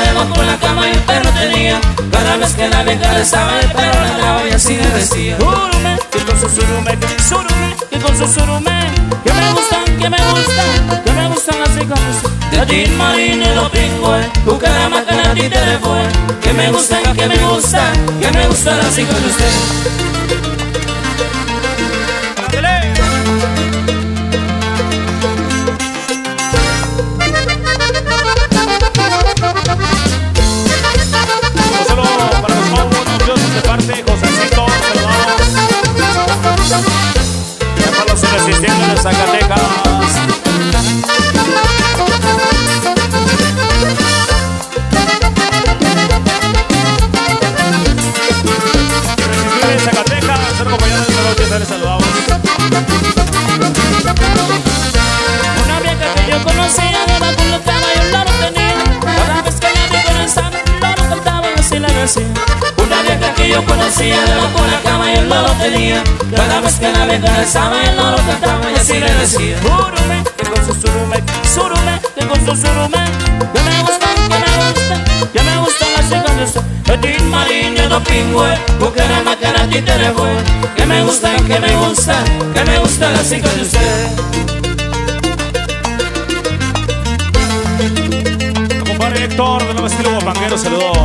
debajo y que la y cama y el perro tenía Cada vez que la vi cabezaba el perro ladraba y así le decía Surume, que con su surume, surume, que con su surume. Que me gustan, que me gustan, que me gustan las hijas de Tin Marine lo pingüe, Bucarama Canati te le fue. Que me gustan, que me gustan, que me gustan las hijas de usted Zacatecas. De Zacatecas, ser compañero de salud, que les saludamos. Una vieja que yo conocía debajo la cama y un loro tenía Cada vez que la vi comenzaba el loro cantaba y así le decía yo conocía debajo la cama y un loro tenía. Cada vez que la vi comenzaba el loro cantaba y así le decía. Surume, que con su surume, surume, que con su surume Que me gustan, que me gustan, que me gustan las chicas de usted Petit Marine do Pingüe, Bucarama Canati te le fue Que me gustan, que me gustan, que me gustan las chicas de usted Compadre Héctor, de nuevo estilo guapanguero, saludos.